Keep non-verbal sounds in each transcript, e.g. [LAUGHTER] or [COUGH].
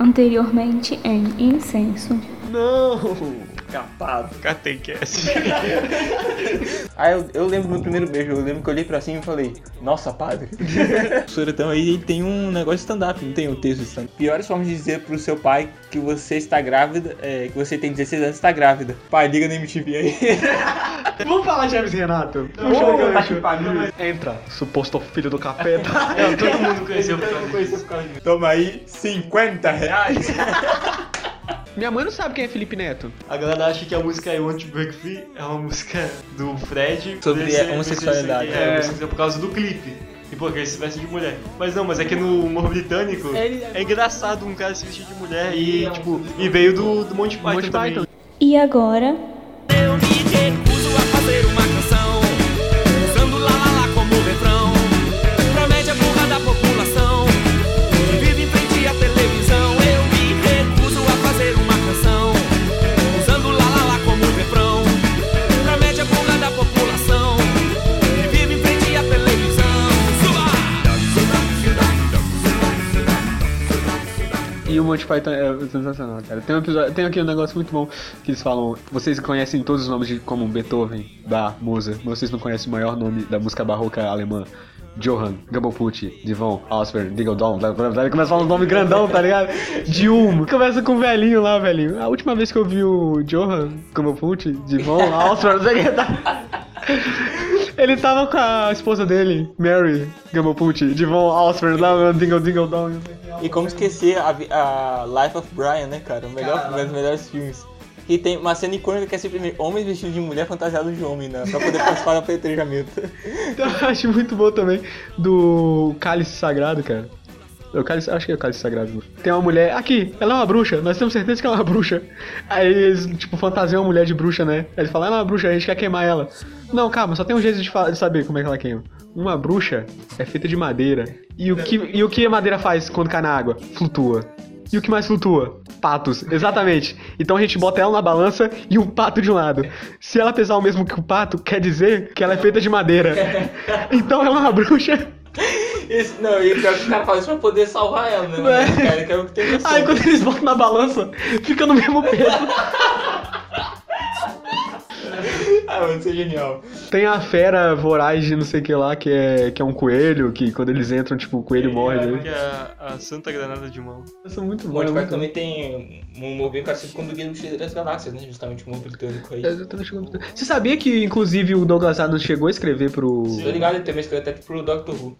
Anteriormente em Incenso. Não! Capado. Catequese. Aí [LAUGHS] eu, eu lembro do meu primeiro beijo, eu lembro que eu olhei pra cima e falei, nossa, padre. [LAUGHS] o Suretão aí tem um negócio de stand-up, não tem um texto de stand-up. Piores formas de dizer pro seu pai que você está grávida, é, que você tem 16 anos e está grávida. Pai, liga na MTV aí. [LAUGHS] Vamos falar de Hermes Renato? Pariu. Entra, suposto filho do capeta. Não, todo mundo conheceu por causa disso. Toma aí 50 reais. Minha mãe não sabe quem é Felipe Neto. A galera acha que a música I Want to Break Free é uma música do Fred Sobre desse- homossexualidade. desse- É, É. homossexualidade por causa do clipe. E porque ele se veste de mulher. Mas não, mas é que no humor britânico Ele- é engraçado um cara se vestir de mulher e, tipo, e veio do, do Monty Python Monty também. Python. E agora, Eu me recuso a fazer uma E o Monty Python é sensacional, cara. Tem um episódio, tem aqui um negócio muito bom que eles falam. Vocês conhecem todos os nomes de como Beethoven, Bach, Mozart, mas vocês não conhecem o maior nome da música barroca alemã. Johann, Gabelpucci, Divon, blá, blá, ele começa a falar um nome grandão, tá ligado? Dium, começa com o velhinho lá, velhinho. A última vez que eu vi o Johann, Gabelpucci, Divon, [LAUGHS] Ausfer, não sei o que tá. Ele tava com a esposa dele, Mary Gabelpucci, Divon, Ausfer, lá, Dingle, Dingle, que. E como esquecer a, a Life of Brian, né, cara? O melhor, um dos melhores filmes. E tem uma cena icônica que é simplesmente homens vestidos de mulher fantasiados de homem, né? Pra poder participar [LAUGHS] do apedrejamento. Então, eu acho muito bom também do Cálice Sagrado, cara. É O cálice, acho que é o cálice sagrado. Tem uma mulher. Aqui, ela é uma bruxa. Nós temos certeza que ela é uma bruxa. Aí eles, tipo, fantasiam uma mulher de bruxa, né? Aí eles falam, ela é uma bruxa, a gente quer queimar ela. Não, calma, só tem um jeito de, de saber como é que ela queima. Uma bruxa é feita de madeira. E o, que, e o que a madeira faz quando cai na água? Flutua. E o que mais flutua? Patos, exatamente. Então a gente bota ela na balança e um pato de um lado. Se ela pesar o mesmo que o pato, quer dizer que ela é feita de madeira. [LAUGHS] Então ela é uma bruxa. Isso, não, e pior que o cara faz isso pra poder salvar ela, né? É. Cara, que é o que tem noção. Aí quando eles botam na balança, fica no mesmo peso. [LAUGHS] Ah, isso é genial. Tem a fera voraz de não sei o que lá, que é, que é um coelho, que quando eles entram, tipo, o coelho morre. É, Né? que é a, a Santa Granada de Mão. Isso é muito O bom. Monty é Python muito também tem um humor bem parecido com o do Guia do das Galáxias, né? Justamente o humor britânico aí. É, chegando- Você sabia que, inclusive, o Douglas Adams chegou a escrever pro... Tô ligado, ele também escreveu até pro Doctor Who.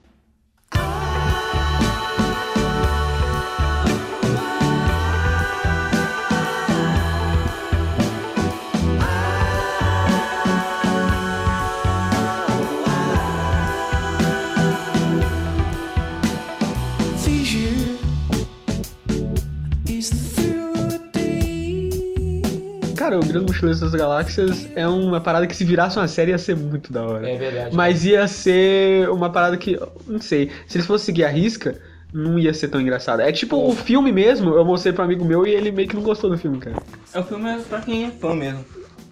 Cara, o Guia dos Mochileiros das Galáxias é uma parada que se virasse uma série ia ser muito da hora. É verdade. Mas ia ser uma parada que, não sei, se eles fossem seguir a risca, não ia ser tão engraçado. É tipo o filme mesmo, eu mostrei pra um amigo meu e ele meio que não gostou do filme, cara. É um filme pra quem é fã mesmo.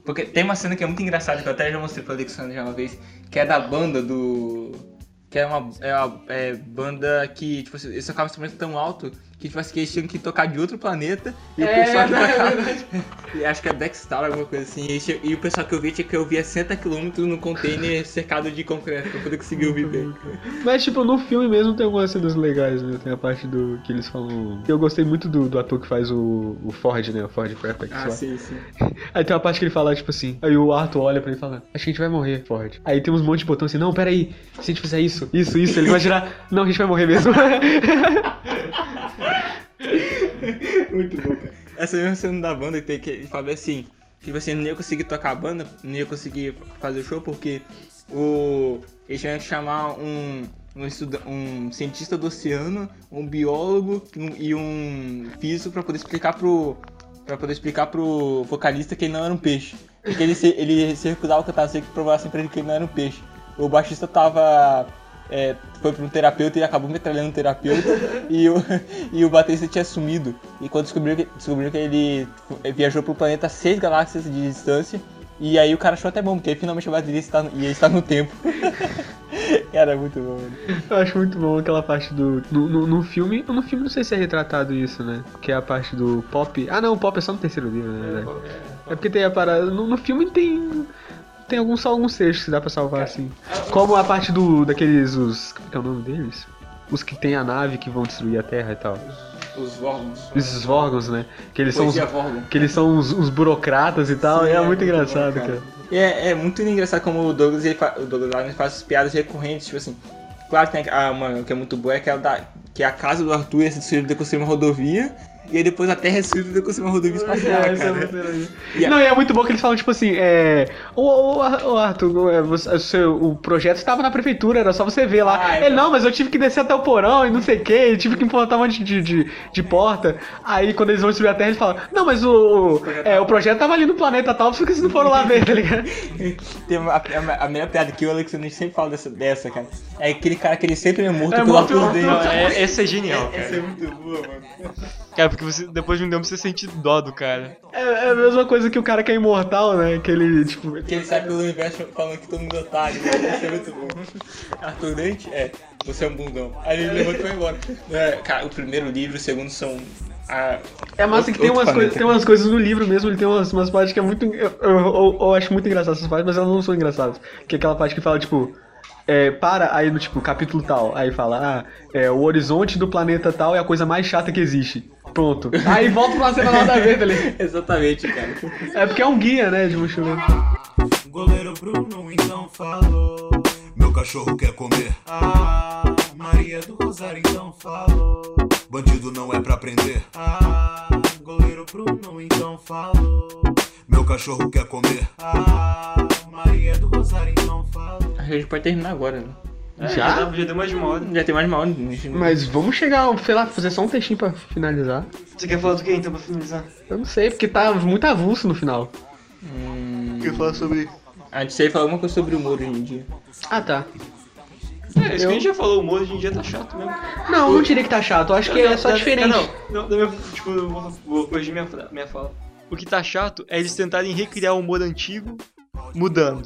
Porque tem uma cena que é muito engraçada, que eu até já mostrei pra Alexandre já uma vez, que é da banda do. Que é uma, é uma é, banda que, tipo assim, eles tocavam um instrumento tão alto que, tipo assim, que eles tinham que tocar de outro planeta e o É, pessoal que é [LAUGHS] e acho que é Dexstar, alguma coisa assim. E, e o pessoal que eu via tinha que ouvir a 60 km no container [LAUGHS] cercado de concreto pra poder conseguir ouvir bem. [LAUGHS] Mas, tipo, no filme mesmo tem algumas cenas legais, né? Tem a parte do que eles falam. Eu gostei muito do, do ator que faz o, o Ford, né? O Ford Perfect. Ah, lá. sim, sim. Aí tem uma parte que ele fala, tipo assim. Aí o Arthur olha pra ele e fala: Acho que a gente vai morrer, Ford. Aí tem uns monte de botões assim: Não, peraí. Se a gente fizer isso, isso, isso, ele vai girar. Não, a gente vai morrer mesmo. [LAUGHS] Muito bom, cara. Essa mesma cena da banda que tem que ele assim, tipo assim, não ia conseguir tocar a banda, não ia conseguir fazer o show porque o. Eles tinham que chamar um. Um, estuda, um cientista do oceano, um biólogo e um físico pra poder explicar pro. para poder explicar pro vocalista que ele não era um peixe. Porque ele se, ele se recusava a cantar, sem que provassem pra ele que ele não era um peixe. O baixista tava. É, foi pra um terapeuta e acabou metralhando o terapeuta e o, [LAUGHS] e o baterista tinha sumido. E quando descobriu que, descobriu que ele f- viajou pro planeta a 6 galáxias de distância, e aí o cara achou até bom, porque aí finalmente a bateria está, ia estar no tempo. [LAUGHS] Era muito bom, mano. Eu acho muito bom aquela parte do. No, no, no filme. No filme não sei se é retratado isso, né? Que é a parte do pop. Ah não, o pop é só no terceiro livro, né? É porque tem a parada. No, no filme tem. Tem alguns, só alguns trechos que dá pra salvar, assim. Como a parte do. daqueles. Os. Como é o nome deles? Os que tem a nave que vão destruir a Terra e tal. Os órgãos. Esses órgãos, né? Que eles são os, Poesia Vorgon. que eles são os, os burocratas e tal. Sim, é, é muito muito engraçado, bom, cara. cara. É, é muito engraçado como o Douglas, ele fa- o Douglas Adams faz as piadas recorrentes, tipo assim. Claro que tem a, uma que é muito boa, é aquela da, que a casa do Arthur é destruída de construir uma rodovia, e aí depois a terra é de construir uma rodovia espacial, É, é cara. E a- Não, e é muito bom que eles falam, tipo assim, é. Ô, ô, ô, Arthur, é, você- o seu- o projeto estava na prefeitura, era só você ver lá. Ah, é Ele, não, mas eu tive que descer até o porão e não sei o que, eu tive que implantar um monte de, de, de porta. Aí quando eles vão destruir a Terra, eles falam, não, mas o. o- é, o projeto tava ali no planeta tal, por que vocês não foram lá [LAUGHS] ver, tá ligado? Tem uma, a, a melhor piada que o Alexandre sempre fala dessa, dessa, cara. É aquele cara que ele sempre é morto É pelo morto Arthur pelo Não, dele. é, essa é genial, Essa é cara. muito boa, mano. Cara, porque você, depois de um tempo você sente dó do cara. É, é a mesma coisa que o cara que é imortal, né? Que ele, tipo. Que ele sai pelo universo falando que todo mundo é otário, né? Isso é muito bom. [LAUGHS] Arthur Dente? É, você é um bundão. Aí ele levanta e vai embora. [LAUGHS] É, cara, o primeiro livro e o segundo são. A... É massa outro- que tem umas, coisas, tem umas coisas no livro mesmo, ele tem umas, umas partes que é muito. Eu, eu, eu- eu acho muito engraçadas essas partes, mas elas não são engraçadas. Que é aquela parte que fala, tipo. É, para aí no tipo capítulo tal, aí fala, ah, é, o horizonte do planeta tal é a coisa mais chata que existe. Pronto. Aí volta pra cena nada a ver, tá ligado? Exatamente, cara. É porque é um guia, né, de mochileiro. Goleiro Bruno então falou. Meu cachorro quer comer. Ah, Maria do Rosário então falou. Bandido não é pra prender. Ah, goleiro Bruno então falou. Meu cachorro quer comer. Ah, Maria do Rosário então falou. A gente pode terminar agora, né? É, Já? Já, já deu mais de uma hora. Já tem mais de uma hora. Mas vamos chegar, sei lá, fazer só um textinho pra finalizar. Você quer falar do que então pra finalizar? Eu não sei, porque tá muito avulso no final. Quer falar sobre. A gente sei falar alguma coisa sobre o humor hoje em dia. Ah, tá. É, isso que a gente já falou, o humor hoje em dia tá chato mesmo. Não, não diria que tá chato, eu acho que é só Da- diferente. Não, não, minha, tipo, eu vou, vou corrigir minha, minha fala. O que tá chato é eles tentarem recriar o humor antigo mudando.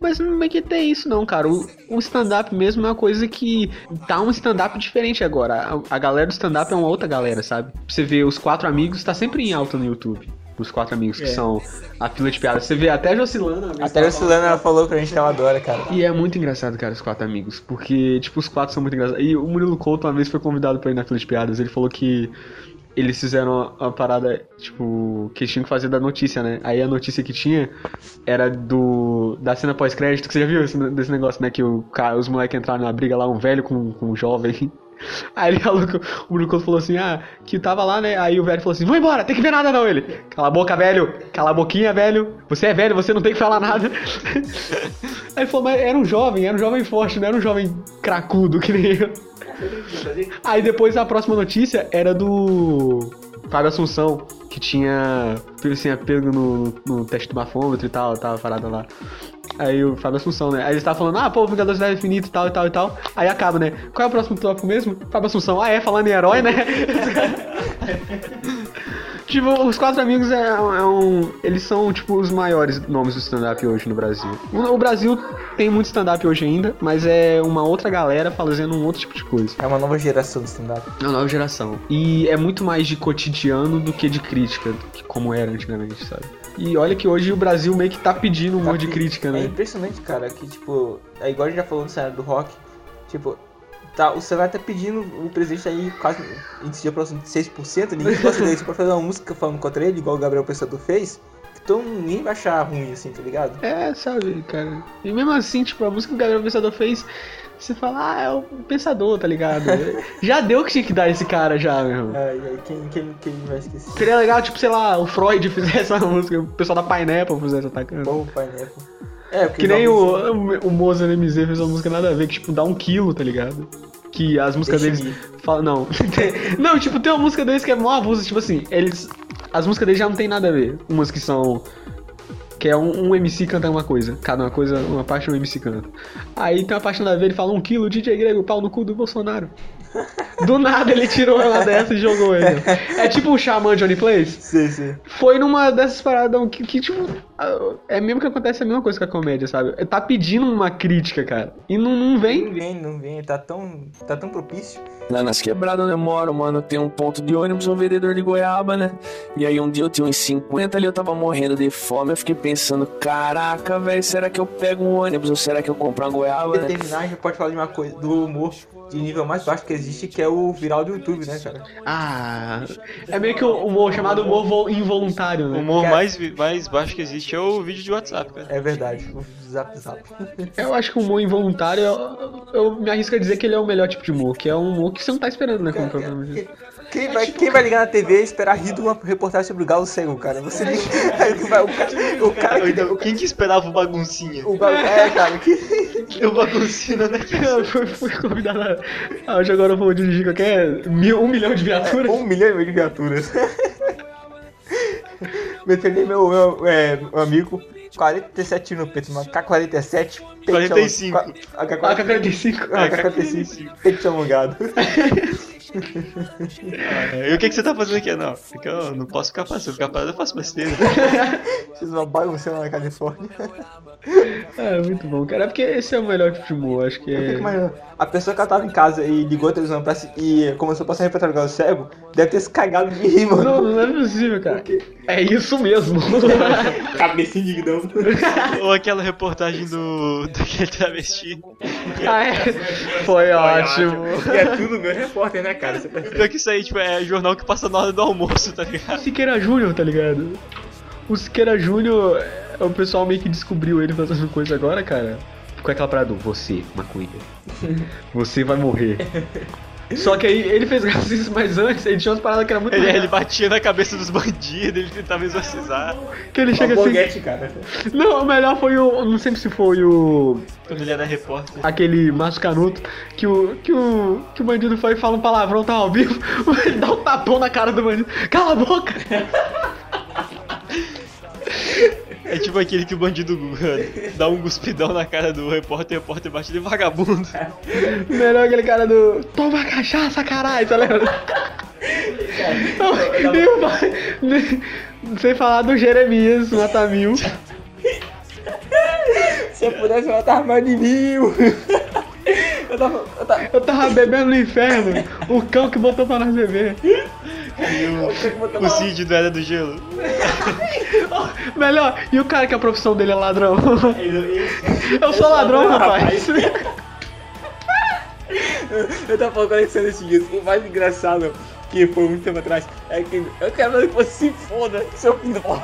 Mas não é que tem isso não, cara. O, o stand-up mesmo é uma coisa que tá um stand-up diferente agora. A, a galera do stand-up é uma outra galera, sabe? Você vê os quatro amigos, tá sempre em alta no YouTube. Os quatro amigos que É. são a fila de piadas. Você vê até a Jocilana. Até a Silana ela falou pra gente que ela adora, cara. E é muito engraçado, cara, os quatro amigos. Porque, tipo, os quatro são muito engraçados. E o Murilo Couto uma vez foi convidado pra ir na fila de piadas. Ele falou que eles fizeram uma, uma parada, tipo, que eles tinham que fazer da notícia, né? Aí a notícia que tinha era do. da cena pós-crédito, que você já viu esse, desse negócio, né? Que o, cara, os moleques entraram na briga lá, um velho com, com um jovem. [LAUGHS] Aí ele falou o Bruno falou assim, ah, que tava lá, né? Aí o velho falou assim, vou embora, tem que ver nada não, ele. Cala a boca, velho. Cala a boquinha, velho. Você é velho, você não tem que falar nada. [LAUGHS] Aí ele falou, mas era um jovem, era um jovem forte, não era um jovem cracudo que nem eu. Aí depois a próxima notícia era do Fábio Assunção, que tinha, tinha pego no, no teste do bafômetro e tal, tava parada lá. Aí o Fábio Assunção, né? Aí eles estavam falando, ah, pô, Vingadores da Infinito e tal e tal e tal. Aí acaba, né? Qual é o próximo tópico mesmo? Fábio Assunção. Ah, é, falando em herói, né? [LAUGHS] Tipo, os quatro amigos é, é um. Eles são, tipo, os maiores nomes do stand-up hoje no Brasil. O, Brasil tem muito stand-up hoje ainda, mas é uma outra galera fazendo um outro tipo de coisa. É uma nova geração do stand-up. É uma nova geração. E é muito mais de cotidiano do que de crítica, como era antigamente, sabe? E olha que hoje o Brasil meio que tá pedindo um monte de crítica, É né? impressionante, cara, que tipo, é igual a gente já falou no cenário do rock, tipo, tá, o cenário tá pedindo o presidente aí quase de aproximação de 6%, ninguém gosta dele, você pode fazer uma música falando contra ele, igual o Gabriel Pensador fez, mundo- ninguém vai achar ruim assim, tá ligado? É, sabe, cara. E mesmo assim, tipo, a música que o Gabriel Pensador fez, você fala, ah, é o Pensador, tá ligado? [LAUGHS] já deu que tinha que dar esse cara já, meu. É, e aí quem, quem, quem vai esquecer? Seria legal, tipo, sei lá, o Freud [LAUGHS] fizesse essa música, o pessoal da Pineapple fizesse atacando. Bom, né? É, Que nem o, o, o Mozart MZ fez uma música nada a ver, que tipo, dá um quilo, tá ligado? Que as músicas Deixa deles. Falam, não. [LAUGHS] não, tipo, tem uma música deles que é mó abuso, tipo assim, eles. As músicas deles já não tem nada a ver. Umas que são. Que é um, um MC canta uma coisa. Cada uma coisa, uma parte um MC canta. Aí tem uma parte nada a ver, ele fala um quilo, DJ Grego, pau no cu do Bolsonaro. Do nada ele tirou ela dessa e jogou ele. É tipo o Xamã Johnny Place. Sim, sim. Foi numa dessas paradas que, que, tipo, é mesmo que acontece a mesma coisa com a comédia, sabe? Tá pedindo uma crítica, cara. E não, não vem. Não vem, não vem. Tá tão, tá tão propício. Lá nas quebradas onde eu moro, mano, tem um ponto de ônibus, um vendedor de goiaba, né? E aí um dia eu tinha uns 50 ali, eu tava morrendo de fome, eu fiquei pensando, caraca, velho, será que eu pego um ônibus ou será que eu compro uma goiaba, Pra né? terminar, a gente pode falar de uma coisa, do humor de nível mais baixo que existe, que é o viral do YouTube, né, cara? Ah. É meio que o humor chamado humor vo- involuntário, O né? humor Cara- mais, mais baixo que existe é o vídeo de WhatsApp, cara. É verdade, o zap zap. [LAUGHS] Eu acho que o humor involuntário, eu, eu me arrisco a dizer que ele é o melhor tipo de humor, que é um humor que você não tá esperando, né? Como. Quem vai, quem vai ligar na TV e esperar rir de uma reportagem sobre o galo cego, cara? Você [LAUGHS] o cara, o cara que Então, quem que esperava o baguncinha? o galo, é, cara, que [LAUGHS] O baguncinha, né? Eu fui, fui convidado a. Ah, hoje agora eu vou dirigir qualquer. Mil, um milhão de viaturas. um milhão e meio de viaturas. Defender meu, meu, é, meu amigo, 47 no peito, uma K47, peito 45. along- K- AK-45. AK-45, AK-45, peito alongado. E o que, que você tá fazendo aqui? Não, porque eu não posso ficar parado. Se eu ficar parado, eu faço besteira. [LAUGHS] Fiz uma bagunça lá na Califórnia. É, muito bom, cara. É porque esse é o melhor de humor, acho que é. a pessoa que ela tava em casa e ligou a televisão pra e começou a passar repertório do cego, deve ter se cagado de rir, mano. Não, não é possível, cara. É isso mesmo. [LAUGHS] Cabeça indignão. Ou aquela reportagem do. Daquele travesti. Ah, é. Foi ótimo. E é tudo meu repórter, né, cara? Você percebe? Pior que isso aí, tipo, é jornal que passa na hora do almoço, tá ligado? Siqueira Júnior, tá ligado? O Siqueira Júnior, é, o pessoal meio que descobriu ele fazendo coisa agora, cara. Com aquela parada do você, maconha. Você vai morrer. Só que aí ele fez graças a isso, mas antes ele tinha umas paradas que era muito Ele, ele batia na cabeça dos bandidos, ele tentava exorcizar. Que ele chega assim. boguete, cara. Não, o melhor foi o. Não sei se foi o. Quando ele era repórter. Aquele Márcio Canuto, que o, que o. que o bandido foi e fala um palavrão, tá ao vivo, [LAUGHS] ele dá um tapão na cara do bandido. Cala a boca! [LAUGHS] É tipo aquele que o bandido dá um cuspidão na cara do repórter e o repórter bate de vagabundo. Melhor aquele cara do. Toma cachaça, caralho, tá ligado? Não, e o pai- Sem falar do Jeremias, o Atamil. Se eu pudesse matar mais de mil. Eu tava, eu tava, Eu tava bebendo no inferno, o cão que botou pra nós beber. O Cid do Era do Gelo. [LAUGHS] Melhor, e o cara que a profissão dele é ladrão? Eu sou ladrão, rapaz. eu tava falando com o Alexandre esses dias. O mais engraçado, que foi muito tempo atrás, é que eu quero que você se foda, seu uma [LAUGHS]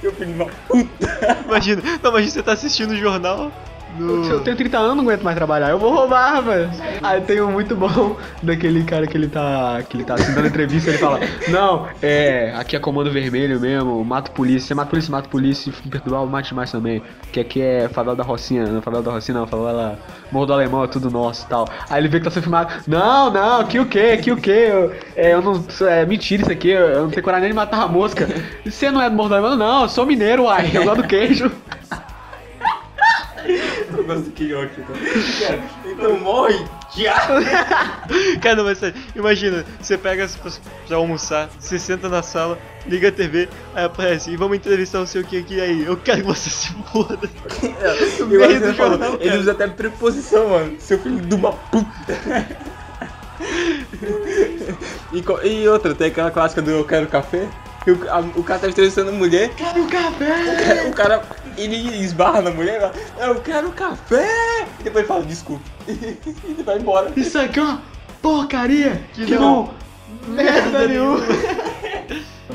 Seu filho de uma puta. Imagina, não, imagina você tá assistindo o jornal. No... Eu tenho 30 anos, não aguento mais trabalhar. Eu vou roubar, rapaz. Aí tem um muito bom [LAUGHS] daquele cara que ele tá. que ele tá assim, dando entrevista, ele fala, não, é, aqui é comando vermelho mesmo, mato polícia, você mata polícia, mata polícia, se perturbar, mate mais também. Que aqui é favela da Rocinha, não favela da Rocinha, não, favela Morro do Alemão, é tudo nosso e tal. Aí ele vê que tá sendo filmado, não, não, que o quê, que o quê? Eu, é, eu não. É mentira isso aqui, eu não tenho coragem nem de matar a mosca. Você não é do Morro do Alemão? Não, eu sou mineiro, uai, eu gosto do queijo. [LAUGHS] Eu gosto do Queiroz, então. [LAUGHS] Então morre, já. [LAUGHS] Cara, não, mas sério, imagina, você pega as pessoas pra almoçar, você senta na sala, liga a TV, aí aparece, e vamos entrevistar não sei o que aqui aí, eu quero que você se foda. Eu meio gosto do jornal, Ele usa até preposição, mano. Seu filho de uma puta. [LAUGHS] e, e outra, tem aquela clássica do Eu Quero Café. Que O, a- o cara tá entrevistando a mulher. Quero café! O cara, ele esbarra na mulher e fala, eu quero café! E depois fala, desculpa. [LAUGHS] e ele vai embora. Isso aqui é uma porcaria que, não- não, merda nenhuma.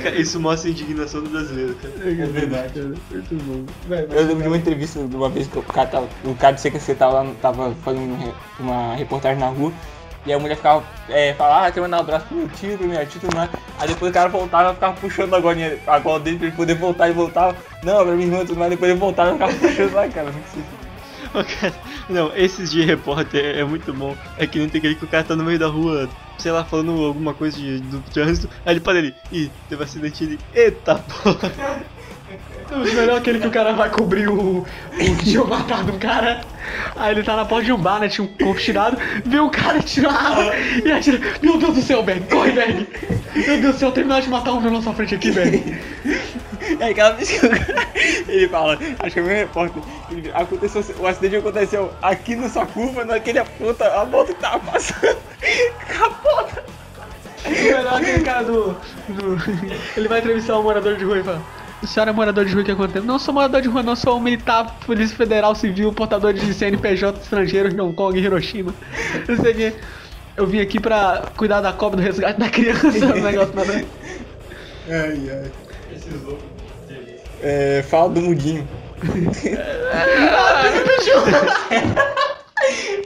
Cara, isso mostra a indignação do brasileiro, cara. É verdade. Muito bom. Vai, vai. Eu lembro de uma entrevista de uma vez que o cara tava, o cara do CQC tava, lá, tava fazendo uma reportagem na rua. E a mulher ficava, é, falava, ah, quero mandar um abraço pro meu minha tia, tudo mais. Aí depois o cara voltava ficava puxando a golinha, a gola dele pra ele poder voltar e voltava. Não, pra minha irmã tudo mais, depois ele voltava e ficava puxando lá, cara. Não sei. Ô, cara, Não, esses de repórter é muito bom. É que nem tem aquele que o cara tá no meio da rua, sei lá, falando alguma coisa de- do trânsito, aí ele para ali, ih, teve acidente ele. Eita porra! O melhor é aquele que o cara vai cobrir o, o que tinha matado um cara. Aí ele tá na porta de um bar, né? Tinha um corpo tirado, vê o cara tirar a arma e atira. Meu Deus do céu, Berg, corre, Berg! Meu Deus do céu, terminar de matar um na nossa frente aqui, Berg. É aquela vez que o cara- ele fala, acho que é o meu repórter, ele- aconteceu, o acidente aconteceu aqui nessa curva, naquele aponta a moto que tava passando, capota. O melhor é aquele cara do, do- Ele vai entrevistar um morador de rua e fala. O senhor é morador de rua, que acontece? Não sou morador de rua, não, sou um militar, polícia federal, civil, portador de CNPJ estrangeiro em Hong Kong e Hiroshima. Não sei o quê. Eu vim aqui pra cuidar da cobra do resgate da criança, um negócio nada. [LAUGHS] Ai, ai. É, fala do mudinho. [LAUGHS]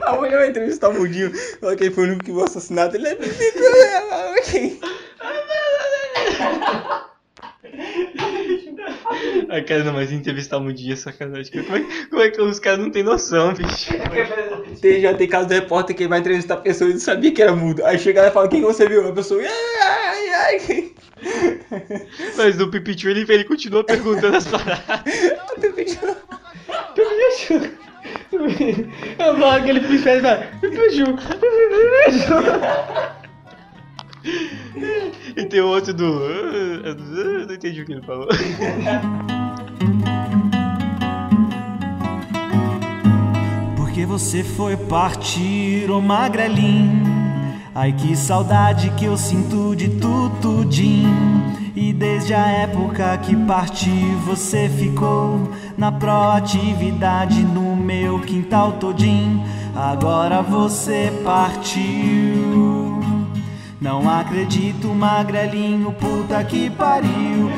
A mulher vai entrevistar o mudinho, fala que ele foi o único que viu o assassinato, ele é [LAUGHS] Ai, cara, não, mas entrevistar um dia é sacanagem. Como é, como é que os caras não têm noção, bicho? Tem, já tem caso do repórter que vai entrevistar a pessoa e não sabia que era mudo. Aí chega lá e fala, quem que você viu? A pessoa, ai, ai, ai. Mas no Pipichu ele, ele continua perguntando as paradas. [LAUGHS] Eu vou aquele pincel e fala. Piju, E tem outro do. "Ah, ah", Não entendi o que ele falou. Porque você foi partir, ô magrelinho. Ai que saudade que eu sinto de tutudim. E desde a época que parti, você ficou na proatividade no meu quintal todinho. Agora você partiu. Não acredito, magrelinho, puta que pariu.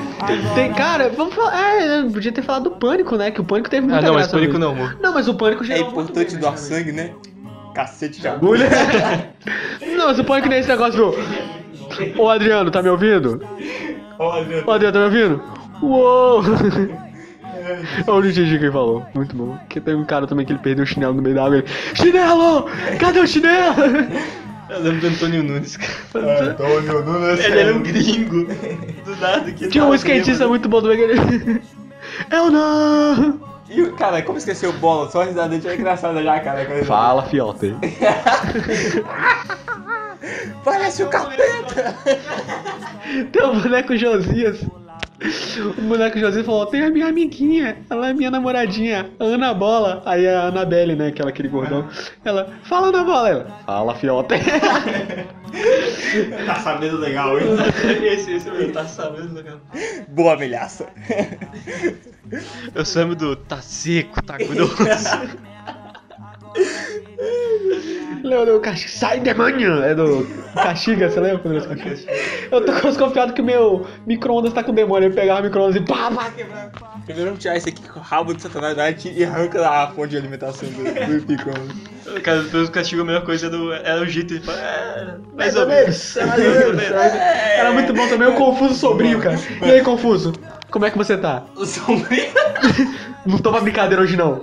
Tem, cara, vamos falar. É, podia ter falado do pânico, né? Que o pânico teve muita Ah, não, mas graça pânico mesmo. não, amor. Não, mas o pânico já É importante doar sangue, né? Cacete de agulha. [LAUGHS] Não, mas o pânico nem esse negócio do. Ô Adriano, tá me ouvindo? Olha, Ô Adriano, tá me ouvindo? Uou! Eu não entendi quem falou. Muito bom. Porque tem um cara também que ele perdeu o chinelo no meio da água. Ele, chinelo! Cadê o chinelo? Eu lembro do Antônio Nunes, cara. Antônio Nunes. Ele era um gringo. Do nada que ele Tinha um skatista muito bom do ele. [LAUGHS] Eu não! E o cara, como esqueceu bola? Só a risada dele é engraçada já, cara. Fala, fiote. [LAUGHS] Parece o capeta. Tem o boneco Josias. O boneco Josias falou: tem a minha amiguinha, ela é minha namoradinha, Ana Bola. Aí a Anabelle, né, aquela aquele gordão. Ela, fala Ana Bola. Ela, fala, fiote. [LAUGHS] Tá sabendo legal, hein? [LAUGHS] Esse, esse tá sabendo, cara? Boa ameaça. Eu chamo do tá seco, tá grosso. [LAUGHS] Do Caxiga? Sai demônio! É do Caxiga, você lembra quando Caxiga? Eu tô desconfiado que meu micro-ondas tá com demônio. Eu pegava o micro-ondas e pá, pá, quebrar. Primeiro vamos tirar esse aqui com o rabo de satanás da e arranca a fonte de alimentação do, do picão. Cara, depois o castigo, a melhor coisa era, do, era o jeito de falar. É, Mais ou menos, é. Era muito bom também o Confuso Sobrinho, cara. E aí, Confuso? Como é que você tá? O sombrinho. [LAUGHS] Não tô pra brincadeira hoje, não.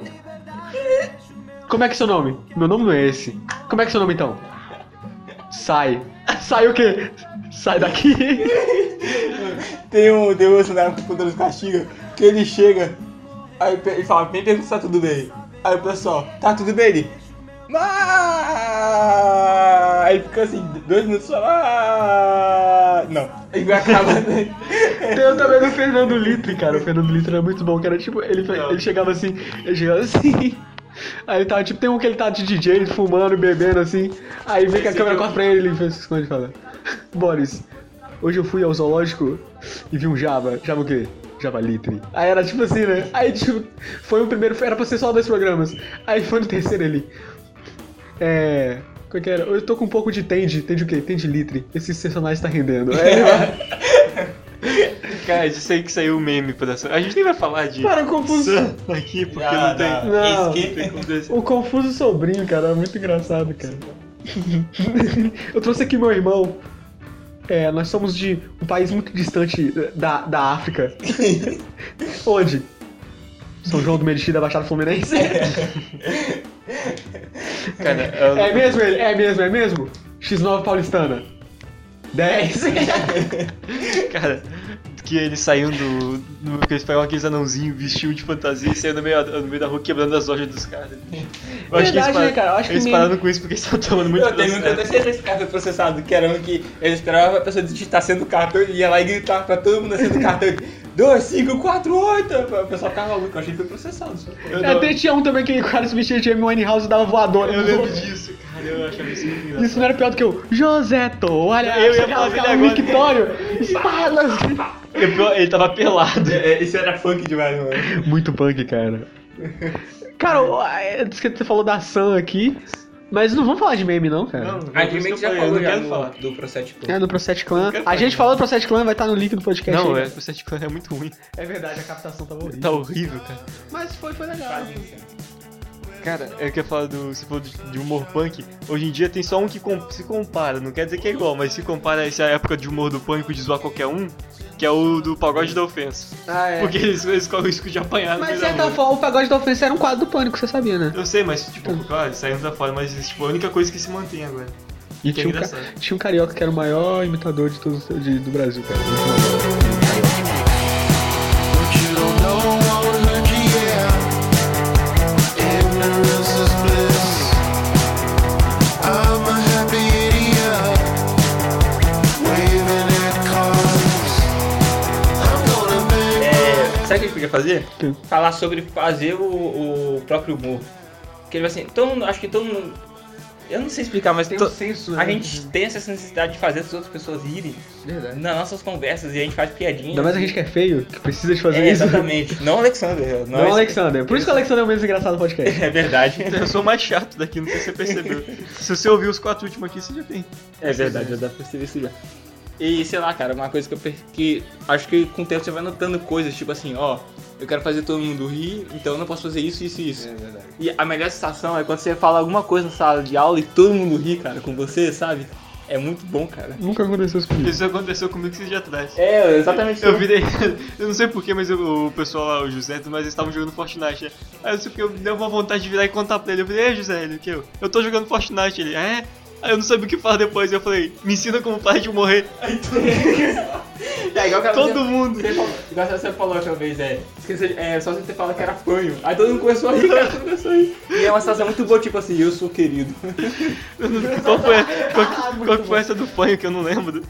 Como é que é seu nome? Meu nome não é esse. Como é que é seu nome, então? Sai. [LAUGHS] Sai o quê? Sai daqui. [LAUGHS] Tem um, tem um cenário com o Poderoso Castiga que ele chega, aí ele fala, vem perguntar se tá tudo bem. Aí o pessoal, tá tudo bem? Ele, mas... Aí fica assim, dois minutos só, mas... Não, ele vai acabar... [LAUGHS] Tem também do Fernando Litre, cara. O Fernando Litre era muito bom, que era tipo, ele, ele chegava assim, ele chegava assim. Aí ele tava, tipo, tem um que ele tá de DJ, fumando, bebendo assim. Aí vem que a câmera corta pra ele e ele isso quando fala. [LAUGHS] Boris, hoje eu fui ao zoológico e vi um Java. Java o quê? Java Litre. Aí era tipo assim, né? Aí tipo, foi o primeiro, era pra ser só dois programas. Aí foi no terceiro ele. É. Qual que era? Eu tô com um pouco de tende. Tende o quê? Tende litre. Esse personagem tá rendendo. Vai. [LAUGHS] [LAUGHS] Cara, isso aí que saiu o meme pra essa. A gente nem vai falar de. Para, confuso. Sam aqui, porque Ah, não tem. não. Não. Não tem como dizer. O confuso sobrinho, cara, é muito engraçado, cara. [LAUGHS] Eu trouxe aqui meu irmão. É, nós somos de um país muito distante da, da África. [LAUGHS] Onde? São João do Meriti da Baixada Fluminense. Cara, eu- É mesmo ele? É mesmo, é mesmo? X9 paulistana. 10. [LAUGHS] Cara, que eles saíam do. do que eles pegavam aqueles anãozinhos, vestiam de fantasia e saíam no meio, no meio da rua quebrando as lojas dos caras. Eu acho que eles, Verdade, né, cara? Eu acho que eles nem- pararam com isso porque eles estavam tomando muito Eu tenho muita processo. certeza que esse cara foi processado, que era um que ele esperava a pessoa digitar sendo cartão, ele ia lá e gritava pra todo mundo sendo cartão. 2, 5, 4, 8. O pessoal ficava maluco, eu achei que foi processado. Só. Eu, não- Até tinha um também que o cara se vestia de Amy Winehouse e dava voadora. eu lembro disso, cara. Eu achava isso muito engraçado. Isso não era pior do que o Joseto, olha, Eu ia falar dele um agora. Victório, pior, Ele tava pelado. É, é, Isso era funk demais, mano. Muito punk, cara. Cara, é, que você falou da Sam aqui, mas não vamos falar de meme não, cara. Não, A gente já falei, eu falou não já quero no, falar. do Procete Clan. É, no Procete Clan. A falar. gente falou do Procete Clan, vai estar no link do podcast. Não, aí. é, o Sete Clan é muito ruim. É verdade, a captação tava horrível. Tá horrível, cara. Mas foi, foi legal. Cara, eu quero falar do. Você falou de, de humor punk. Hoje em dia tem só um que com- se compara. Não quer dizer que é igual, mas se compara a essa época de humor do pânico de zoar qualquer um, que é o do pagode da ofensa. Ah, é. Porque eles, eles correm o risco de apanhar Mas de certa rua. forma, o Pagode da Ofensa era um quadro do Pânico, você sabia, né? Eu sei, mas tipo, claro, saindo da fora, mas tipo, a única coisa que se mantém agora. E é tinha um, ca- engraçado. tinha um carioca que era o maior imitador de todos de- do Brasil, cara. Sabe o que a gente podia fazer? Que? Falar sobre fazer o, o próprio humor. Porque, assim, todo mundo, acho que todo mundo... Eu não sei explicar, mas Tem to- um senso, né? a gente tem essa necessidade de fazer as outras pessoas rirem Verdade. nas nossas conversas e a gente faz piadinha. Ainda mais a gente que é feio, que precisa de fazer É, isso. exatamente. [LAUGHS] Não o Alexander. Não, o Alexander. Por isso que o Alexander é o menos engraçado do podcast. [LAUGHS] É verdade. Eu sou o mais chato daqui, não sei se você percebeu. [LAUGHS] se você ouvir os quatro últimos aqui, você já tem. É verdade, já dá pra perceber isso já. E sei lá, cara, uma coisa que eu per... que acho que com o tempo você vai notando coisas, tipo assim, ó, eu quero fazer todo mundo rir, então eu não posso fazer isso, isso e isso. É verdade. E a melhor sensação é quando você fala alguma coisa na sala de aula e todo mundo ri, cara, com você, sabe? É muito bom, cara. Nunca aconteceu isso comigo. Isso aconteceu comigo esses dias atrás. É, exatamente. Eu virei. [LAUGHS] Eu não sei porquê, mas eu- o pessoal lá, o José, mas eles estavam jogando Fortnite. né? Aí eu sei porque eu deu uma vontade de virar e contar pra ele. Eu falei, ei José, ele, o que eu? Eu tô jogando Fortnite, ele, é? Aí eu não sabia o que falar depois. Eu falei, me ensina como parar de morrer. Aí [LAUGHS] É igual aquela todo vez- mundo. Você falou, igual você falou outra vez, é. Esqueci, é só você ter falado que era fanho. Aí todo mundo começou a rir, cara, todo mundo começou a rir. E é uma sensação muito boa, tipo assim, eu sou querido. [LAUGHS] Qual foi, [LAUGHS] qual, qual que foi essa do fanho que eu não lembro?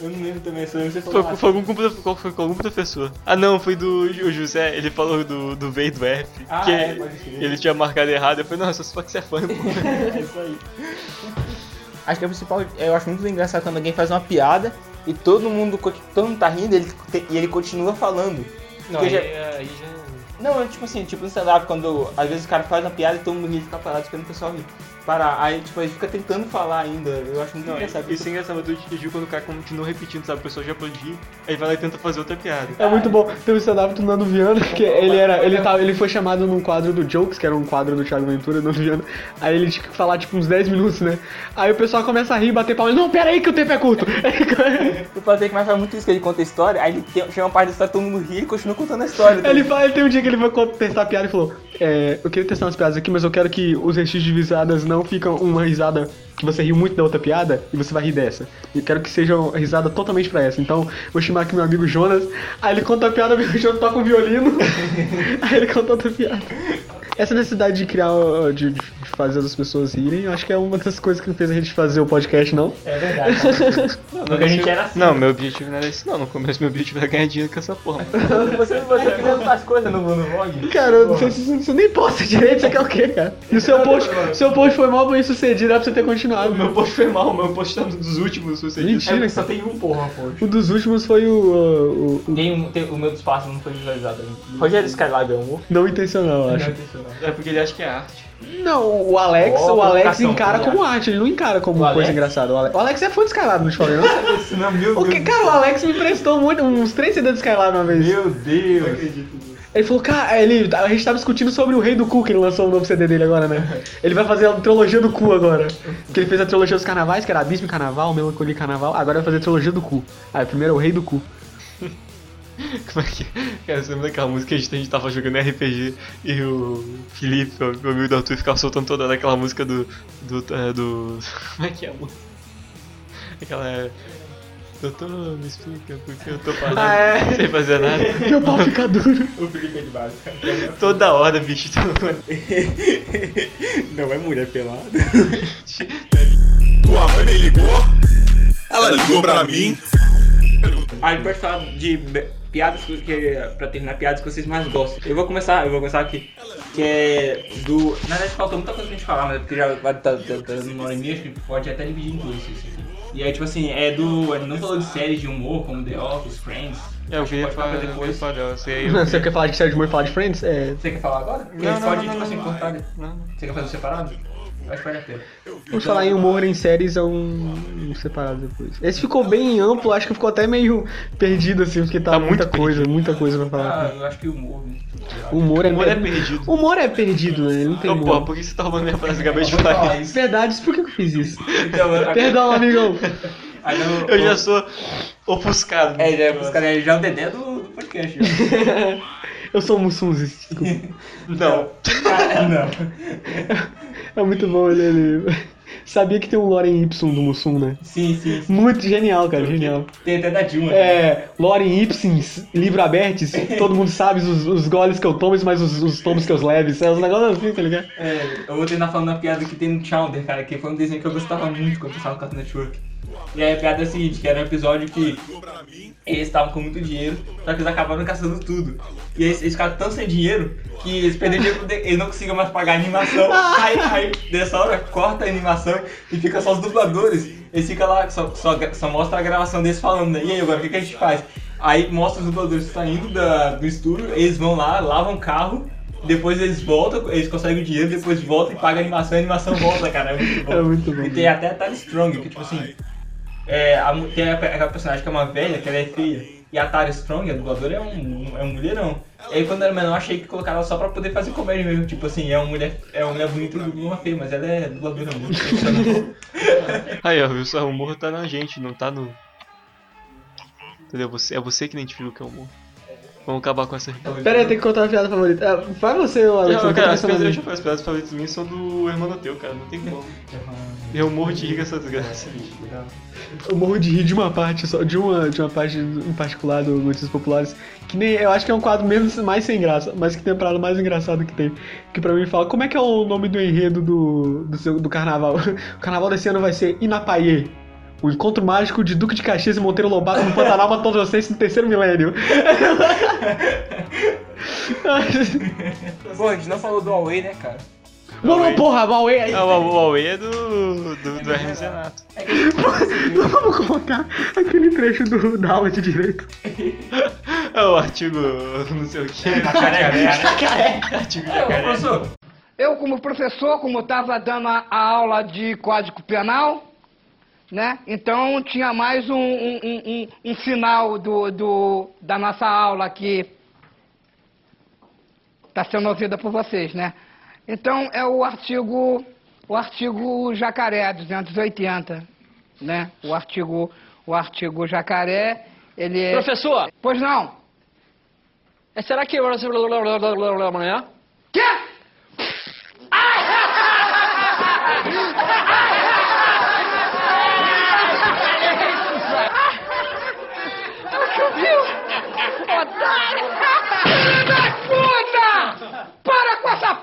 Eu não lembro também, só lembro que você falou. Foi, foi, algum, foi com algum professor? Ah não, foi do o José, ele falou do, do V e do F. Ah, que é, ele tinha marcado errado. Eu falei, nossa, só que você é fã. É isso aí. Acho que é o principal, eu acho muito engraçado quando alguém faz uma piada e todo mundo, todo mundo tá rindo e ele, e ele continua falando. Não, aí, já- aí já. Não, é tipo assim, tipo no stand-up, quando às vezes o cara faz uma piada e todo mundo ri e fica parado esperando o pessoal rir. Parar. Aí, tipo, ele fica tentando falar ainda. Eu acho muito Não, engraçado. isso é engraçado do Tiju quando o cara continua repetindo, sabe? O pessoal já aplaudir, aí vai lá e tenta fazer outra piada. É muito bom. Tem um stand-up do Nando Viana, que ele era. Ele, tava, ele foi chamado num quadro do Jokes, que era um quadro do Thiago Ventura, do Nando Viana. Aí ele tinha que falar tipo uns 10 minutos, né? Aí o pessoal começa a rir, bater palma. Não, pera aí que o tempo é curto. [LAUGHS] O Patrick mais faz muito isso, que ele conta a história, aí ele tem, chama uma parte da história, todo mundo ri e continua contando a história. tá Ele, fala, ele tem um dia que ele foi co- testar a piada e falou: é, Eu queria testar umas piadas aqui, mas eu quero que os registros de risadas não ficam uma risada que você riu muito da outra piada e você vai rir dessa. Eu quero que seja uma risada totalmente pra essa. Então, vou chamar aqui meu amigo Jonas. Aí ele conta a piada, o Jonas toca um violino. [LAUGHS] aí ele conta outra piada. Essa necessidade de criar, de, de fazer as pessoas rirem, eu acho que é uma das coisas que fez a gente fazer o podcast, não? É verdade. [LAUGHS] Porque a gente era assim. Não, meu objetivo não era esse não. No começo meu objetivo era ganhar dinheiro com essa porra. [LAUGHS] Você, você criando as coisas no, no vlog. Cara, eu não sei se você, você nem posta direito, você quer o quê, cara? E o seu post, seu post foi mal bem sucedido, era pra você ter continuado. Meu post foi mal, meu post tá um dos últimos, disse. Mentira. É, só tem um porra, poxa. O dos últimos foi o, o, o Tem um, tem, o meu dos passos não foi visualizado ainda. Rogério Skylab é humor? não intencional, eu acho. É porque ele acha que é arte. Não, o Alex, Ó, o Alex encara cunhado. como arte, ele não encara como O coisa Alex? engraçada. O Alex, o Alex é fã de Skylab, não te falei, não? [LAUGHS] Isso não, meu O que, cara, o Alex me emprestou muito, uns três CDs de Skylab uma vez. Meu Deus. Ele falou, cara, ele, a gente tava discutindo sobre o Rei do Cu, que ele lançou o novo CD dele agora, né? [LAUGHS] Ele vai fazer a trilogia do cu agora. Que ele fez a trilogia dos carnavais, que era Abismo e Carnaval, Melancolia e Carnaval. Agora vai fazer a trilogia do cu. Aí primeiro é o Rei do Cu. Como é que. Cara, você lembra daquela música que a gente, a gente tava jogando RPG e o Felipe, o meu amigo do Arthur, ficava soltando toda aquela música do. do. é, do. [LAUGHS] Como é que é a música? Aquela. Doutor, me explica porque eu tô parado Ah, é. sem fazer nada. [LAUGHS] Meu pau fica duro. O Felipe é de base. Toda hora, bicho. [LAUGHS] Não é mulher pelada. Tua mãe me ligou? Ela ligou pra mim? Aí a gente pode falar de piadas que, que pra terminar piadas que vocês mais gostam. Eu vou começar, eu vou começar aqui. Que é do. Na verdade faltou muita coisa pra gente falar, mas é porque já vai estar tá, tá, tá numa hora e meia, acho que pode até dividir em dois isso aqui. E aí, tipo assim, é do. Gente não falou de séries de humor, como The Office, Friends. É, eu queria pode falar depois. Falar, sei, eu Você quer falar de série de humor e falar de Friends? É. Você quer falar agora? Porque a gente não, pode, não, tipo não, assim, não, cortar. não, não. Você quer fazer separado? Acho que vale a pena. Vamos falar em humor em séries ou um, um separado depois. Esse ficou bem amplo, acho que ficou até meio perdido assim, porque tá, Tá muita muito coisa, muita coisa pra Ah, falar. eu acho que o humor. né? O humor é, Humor é perdido. Humor é perdido, né? Não tem Não, humor. porra, por que você tá roubando minha frase? Acabei de falar falar. isso. Verdade, por que eu fiz isso? Então, Perdão, [LAUGHS] amigão. Eu, já sou ofuscado. É, já, os caras já é o dedé do, do podcast. [LAUGHS] Eu sou um Mussunzis, desculpa. [LAUGHS] Não. Ah, não. É muito bom ele, ele. Sabia que tem um Loren Y do Mussum, né? Sim, sim, sim. Muito genial, cara, genial. Tem até da Dilma. né? É, Loren Ipsins, livro abertos, todo mundo sabe os, os goles que eu tomo, mas os, os tomos que eu levo. É uns negócios assim, tá ligado? É, eu vou tentar falar uma piada que tem no Chowder, cara, que foi um desenho que eu gostava muito quando eu passava no Cartoon Network. E aí a piada é a seguinte, que era um episódio que eles estavam com muito dinheiro, só que eles acabaram gastando tudo. E aí eles ficaram tão sem dinheiro que eles perderam dinheiro, eles não conseguiam mais pagar a animação. Aí, aí dessa hora corta a animação e fica só os dubladores. Eles ficam lá, só, só, só mostra a gravação deles falando, né? E aí agora o que, que a gente faz? Aí mostra os dubladores saindo da, do estúdio, eles vão lá, lavam o carro, depois eles voltam, eles conseguem o dinheiro, depois voltam e pagam a animação a animação volta, cara. É muito bom. É muito bom. E tem até a Tara Strong, que tipo assim. É, a tem aquela personagem que é uma velha, que ela é feia. E a Tara Strong, a dubladora, é um, é um mulherão. E aí quando era menor, achei que colocaram ela só pra poder fazer comédia mesmo. Tipo assim, é uma mulher, é uma mulher bonita e uma feia, mas ela é dubladora muito. [LAUGHS] Aí, ó, viu? Só o humor tá na gente, não tá no. Entendeu? É você que identifica o que é humor. Vamos acabar com essa. Pera aí, tem que contar a piada favorita. É, vai você, Alex. Não, cara, as piadas, ali. deixa eu falar, as piadas favoritas minhas são do Hermano Teu, cara, não tem como. Eu morro de rir com essa desgraça. Eu morro de rir de uma parte só, de uma, de uma parte em particular do Notícias Populares, que nem, eu acho que é um quadro menos, mais sem graça, mas que tem a parada mais engraçada que tem. Que pra mim fala, como é que é o nome do enredo do, do, seu- do carnaval? [LAUGHS] O carnaval desse ano vai ser Inapaiê. O encontro mágico de Duque de Caxias e Monteiro Lobato no Pantanal matou vocês no terceiro milênio. Bom, a gente não falou do Huawei, né, cara? Mano, porra, Huawei aí. Ah, o o Huawei é do, do, do Hermes Renato. [LAUGHS] Vamos colocar aquele trecho do, da aula de direito. É o artigo não sei o que. [LAUGHS] artigo É, ô, jacaré. professor, Eu, como professor, como estava dando a aula de Código Penal, né? Então tinha mais um, um, um, um- um final do, do, da nossa aula que está sendo ouvida por vocês, né? Então é o artigo, o artigo Jacaré 280, né? O artigo, o artigo Jacaré, ele é... Professor, Pois não? é, será que amanhã?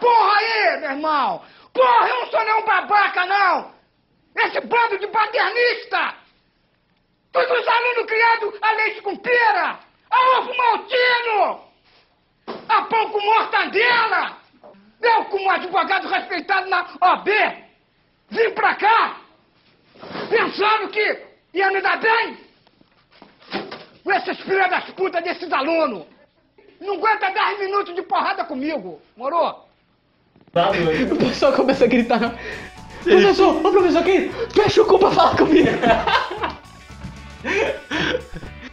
Porra aí, meu irmão! Porra, eu não sou nenhum babaca, não! Esse bando de paternista! Todos os alunos criados a leite com pera! A ovo maltino! A pão com mortadela! Eu, como advogado respeitado na OB, vim pra cá pensando que ia me dar bem com esses filhos das putas desses alunos. Não aguenta 10 minutos de porrada comigo, morou? O pessoal começa a gritar. Professor, ô professor, aqui, fecha o cu pra falar comigo. [LAUGHS]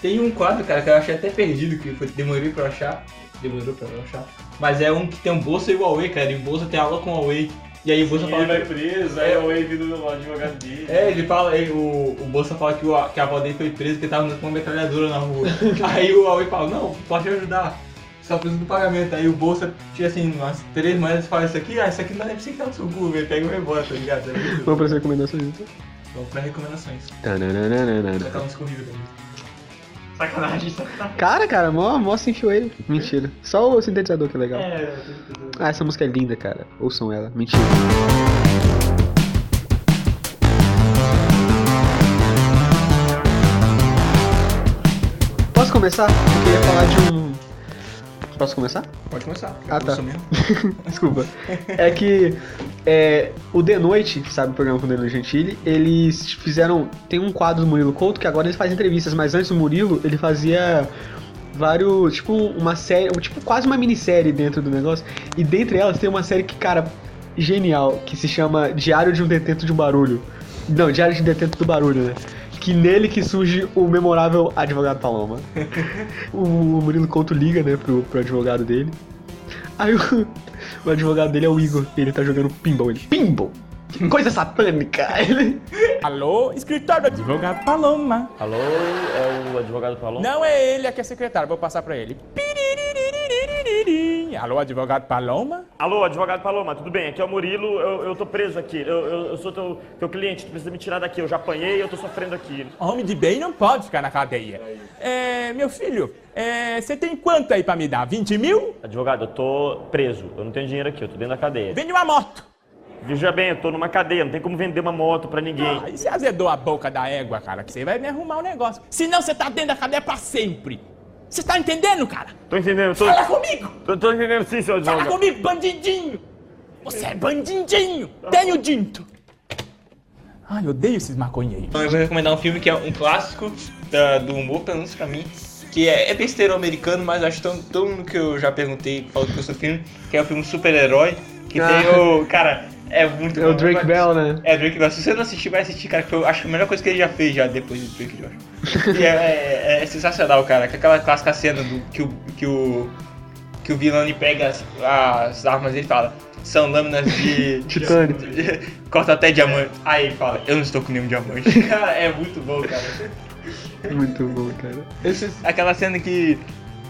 Tem um quadro, cara, que eu achei até perdido, que foi, demorei pra achar. Demorou pra achar. Mas é um que tem um Bolsa e o Huawei, cara. E o Bolsa tem aula com o Huawei. E aí o Bolsa fala. que- preso, aí o Huawei vindo no advogado dele. É, ele fala, ele- o, o Bolsa fala que, o, que a avó dele foi presa porque tava com uma metralhadora na rua. [LAUGHS] aí o Huawei fala, não, pode ajudar. Só preciso do pagamento. Aí o Bolsa tira assim, umas três moedas e fala, isso aqui, ah, isso aqui não é pra você que tá no seu cu, velho. Pega o rebote, tá ligado? É Vamos pra essa recomendação, gente. Vamos pra recomendações. Tananana. Botar uns corridos também. Sacanagem, sacanagem. Cara, cara, mó, mó se enfiou ele. Mentira. Só o sintetizador que é legal. É, Ah, essa música é linda, cara. Ouçam ela. Mentira. Posso começar? Eu queria falar de um. Posso começar? pode começar. Ah, tá. [LAUGHS] Desculpa. É que é, o De Noite, sabe o programa com o Danilo Gentili, eles fizeram. Tem um quadro do Murilo Couto que agora ele faz entrevistas, mas antes o Murilo ele fazia vários. Tipo, uma série. Tipo, quase uma minissérie dentro do negócio. E dentre elas tem uma série que, cara, genial, que se chama Diário de um Detento de um Barulho. Não, Diário de um Detento do Barulho, né? Que nele que surge o memorável advogado Paloma. [LAUGHS] o Murilo Couto liga, né, pro, pro advogado dele. Aí o, o advogado dele é o Igor, ele tá jogando pinball. Ele, pinball! Que coisa satânica! Ele, [LAUGHS] Alô, escritório do advogado Paloma. Alô, é o advogado Paloma? Não é ele, aqui é secretário, vou passar pra ele. Alô, advogado Paloma? Alô, advogado Paloma, tudo bem? Aqui é o Murilo, eu, eu tô preso aqui. Eu, eu, eu sou teu, teu cliente, tu precisa me tirar daqui. Eu já apanhei eu tô sofrendo aqui. Homem de bem não pode ficar na cadeia. É, meu filho, é, você tem quanto aí pra me dar? 20 mil? Advogado, eu tô preso. Eu não tenho dinheiro aqui, eu tô dentro da cadeia. Vende uma moto. Veja bem, eu tô numa cadeia, não tem como vender uma moto pra ninguém. Ah, e você azedou a boca da égua, cara, que você vai me arrumar o negócio. Senão você tá dentro da cadeia pra sempre. Você tá entendendo, cara? Tô entendendo, tô. Fala comigo! Tô, tô entendendo sim, seu Fala comigo, bandidinho! Você é bandidinho! Tenho dinto! Ai, eu odeio esses maconheiros. Então eu vou recomendar um filme que é um clássico da- do humor, pelo menos pra mim. Que é, é besteiro americano, mas acho que todo, todo mundo que eu já perguntei falou que gostou do filme, que é o filme Super-Herói, que Ah. tem o. Cara, é muito é o. Drake Bell, né? É, Drake Bell. Se você não assistir, vai assistir, cara, que eu acho que a melhor coisa que ele já fez já depois do Drake Josh. E é, é- é sensacional, cara. Que aquela clássica cena do que o. que o. que o vilão ele pega as, as armas e ele fala. São lâminas de. [LAUGHS] Titânio. [LAUGHS] corta até diamante. Aí ele fala, eu não estou com nenhum diamante. [LAUGHS] Cara, é muito bom, cara. Muito bom, cara. Esse- aquela cena que,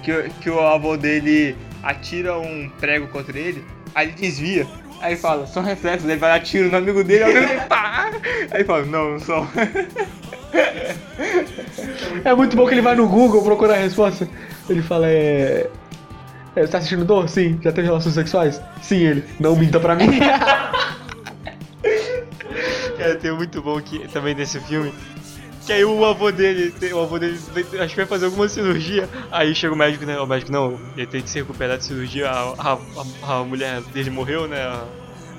que, o- que o avô dele atira um prego contra ele, aí ele desvia. Aí ele fala, são reflexos, ele vai dar tiro no amigo dele, aí ele pá! Aí ele fala, não, não são. É muito bom que ele vai no Google procurar a resposta. Ele fala, é. é, Você tá assistindo dor? Sim. Já teve relações sexuais? Sim, ele. Não minta pra mim. [LAUGHS] Cara, tem um muito bom que, também desse filme. Que aí o avô dele, o avô dele acho que vai fazer alguma cirurgia. Aí chega o médico, né? O médico, não, ele tem que se recuperar de cirurgia. A, a, a, mulher dele morreu, né? A,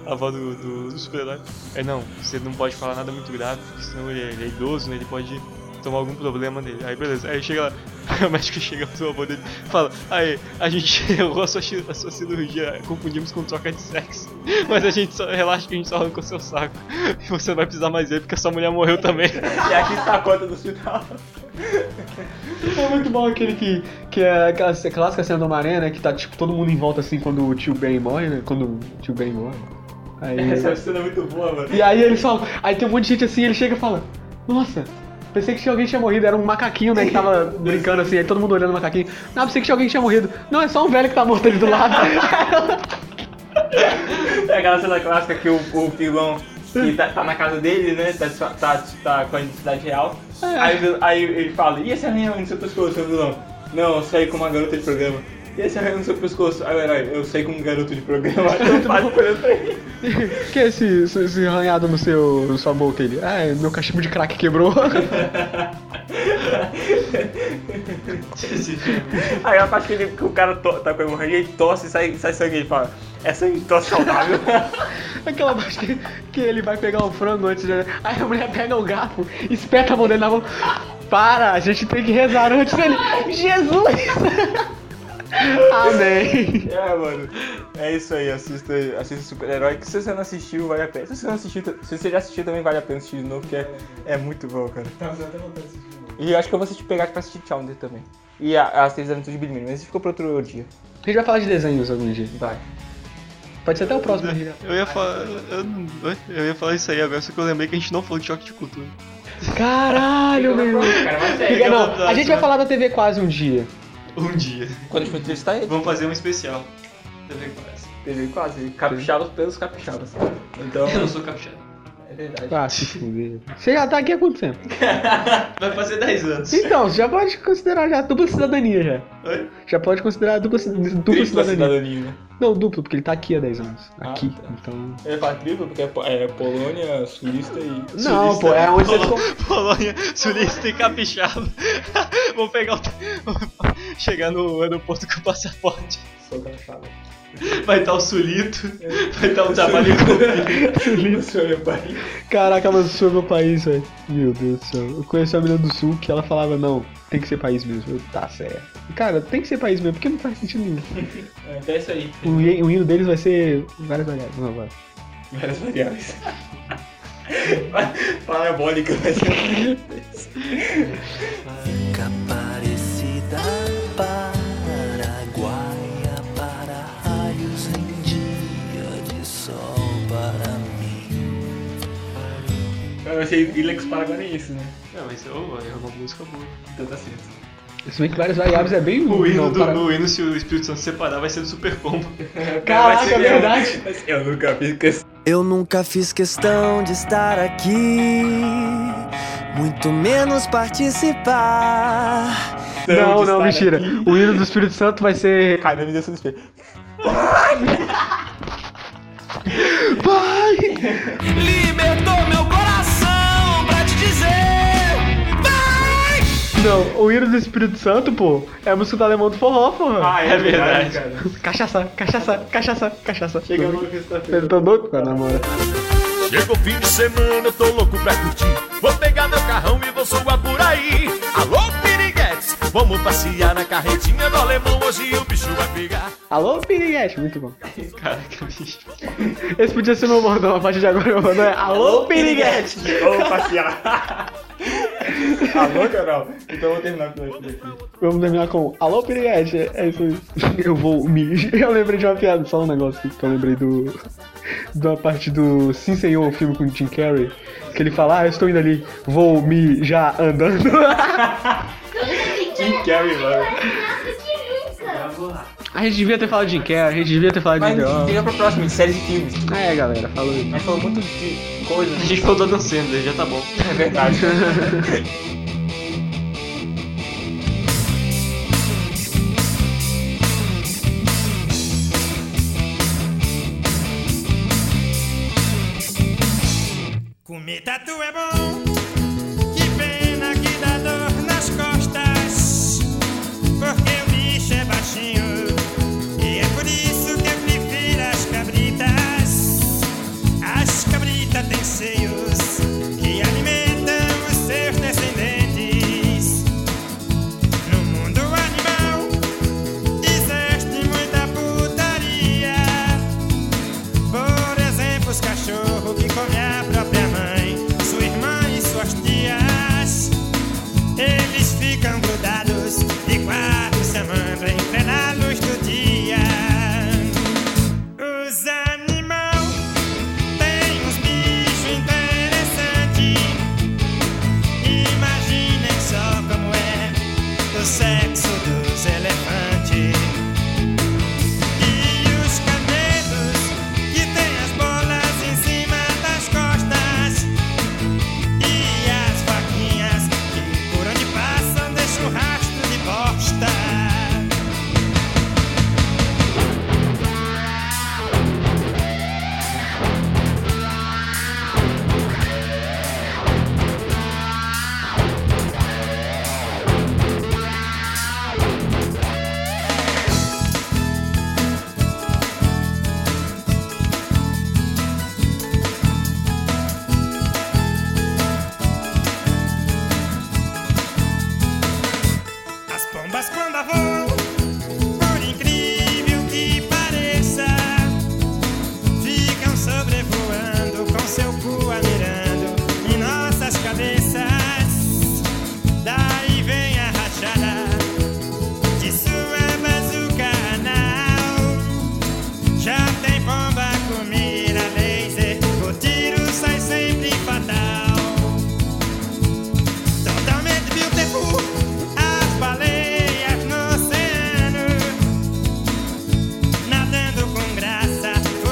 a avó do, do, do super-herói. Aí não, você não pode falar nada muito grave, porque senão ele, é- ele é idoso, né? Ele pode tomar algum problema dele. Aí beleza, aí chega lá, [LAUGHS] o médico chega pro avô dele e fala, aí, a gente [LAUGHS] errou a sua, a sua cirurgia, confundimos com troca de sexo. [LAUGHS] Mas a gente só, relaxa que a gente só arrancou seu saco. E você não vai precisar mais ver porque a sua mulher morreu também. e aqui está a conta do hospital. É muito bom aquele que, que é aquela clássica cena do Homem-Aranha, né? Que tá tipo todo mundo em volta assim quando o tio Ben morre, né? Quando o tio Ben morre. Aí. Essa cena é muito boa, mano. E aí eles falam, aí tem um monte de gente assim, ele chega e fala, nossa, pensei que tinha alguém que tinha morrido, era um macaquinho, né, que tava [LAUGHS] brincando assim, aí todo mundo olhando o macaquinho. Não, pensei que tinha alguém que tinha morrido. Não, é só um velho que tá morto ali do lado. É aquela cena clássica que o, o vilão que tá, tá na casa dele, né? Tá, tá, tá com a identidade real. Aí, o vil- aí ele fala, e esse arranhão no seu pescoço, seu vilão? Não, eu saí com uma garota de programa. E esse arranhão no seu pescoço? Aí o herói, eu saí com um garoto de programa. [LAUGHS] Eu faço pra ele. que é esse, esse, esse arranhado no seu, na sua boca ele? Ah, é, meu cachimbo de crack quebrou. [LAUGHS] Aí a parte que, ele- que o cara to, tá com hemorragia, ele tosse e sai, sai sangue. Ele fala, é sangue de tosse saudável. [LAUGHS] Aquela parte que, que ele vai pegar o frango antes de... Aí a mulher pega o garfo, espeta a mão dele na mão. Para, a gente tem que rezar antes dele. Jesus! Amém. É, mano. É isso aí, assista, assista Super-Herói. Que se você não assistiu, vale a pena. Se você não assistiu, se você já assistiu, também vale a pena assistir de novo, porque é, é muito bom, cara. E eu acho que eu vou assistir pegar pra assistir Challenger também. E a- as três aventuras de Billy mas isso ficou pra outro dia. A gente vai falar de desenhos algum dia. Vai. Pode ser até o próximo. Eu ia falar. Eu, eu ia falar isso aí agora, só que eu lembrei que a gente não falou de choque de cultura. Caralho, meu. Cara, Fica- eu não, a gente vai falar da TV quase um dia. Um dia. Quando a gente for entrevistar ele. Vamos fazer um especial. TV quase. TV quase. Capixabas pelos capixabas. Então. Eu não sou capixaba. É verdade. Ah, se fuder. Você já tá aqui há quanto tempo? [LAUGHS] Vai fazer 10 anos. Então, você já pode considerar já dupla cidadania já. Oi? Já pode considerar dupla, ci- dupla Tripla cidadania. cidadania, né? Não, duplo, porque ele tá aqui há 10 anos. Ah, Aqui, tá. então... Eu ia falar tripla porque é, é Polônia, Suíça e. Não, Sulista, pô, é onde você... Polo- Polônia, sulista e capixaba. [LAUGHS] Vou pegar o. [LAUGHS] Chegar no aeroporto com o passaporte. Sou capixaba. [LAUGHS] Vai estar o sulito, vai estar o trabalho com [LAUGHS] Suíça, meu pai. Caraca, mas o sul é meu país, velho. Meu Deus do céu. Eu conheci uma menina do sul que ela falava, não, tem que ser país mesmo. Eu, tá certo. Cara, tem que ser país mesmo, porque não faz sentido nenhum. É, então é isso aí. O, o hino deles vai ser várias variáveis. Não, vai. Várias variáveis. [LAUGHS] Parabólica vai ser. Aparecida Paraguaia Eu achei Ilex Paraguaiense, né? Não, mas oh, é uma música boa. Então tá certo. Se bem que várias variáveis é bem O hino, não, do, para- no hino, se o Espírito Santo separar, vai ser do Super Combo. Caraca, [LAUGHS] Vai ser- é verdade. Eu nunca fiz questão. Eu nunca fiz questão de estar aqui, muito menos participar. Não, não, mentira. aqui. O hino do Espírito Santo vai ser. Cara, me deu essa despeito. Vai! Libertou meu coração Não, o hino do Espírito Santo, pô, é a música do alemão do forró, porra. Ah, é verdade. cara. Cachaça, cachaça, cachaça, cachaça. Chega no sexta-feira. Eu tô doido com a namora. Chegou fim de semana, eu tô louco pra curtir. Vou pegar meu carrão e vou zoar por aí. Alô, vamos passear na carretinha do alemão. Hoje o bicho vai pegar. Alô, Piriguete, muito bom. Caraca, bicho. Esse podia ser meu bordão, a partir de agora meu bordão é Alô, Piriguete. Vamos passear. [LAUGHS] Alô, Carol? Então eu vou terminar com isso daqui. Vamos terminar com Alô, Piriguete. É isso aí. Eu vou me. [LAUGHS] Eu lembrei de uma piada, só um negócio aqui que eu lembrei do. Da parte do Sim Senhor, o filme com o Jim Carrey. Que ele fala, ah, eu estou indo ali, vou me já andando. [LAUGHS] Jim Carrey, mano. A gente devia ter falado de Jim Carrey, a gente devia ter falado Mas de The fica pra próxima, de séries e filmes. É, galera, falou aí. Mas falou muito de coisas. A gente falou do Adam Sandler, já tá bom. É verdade. [LAUGHS]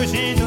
fugido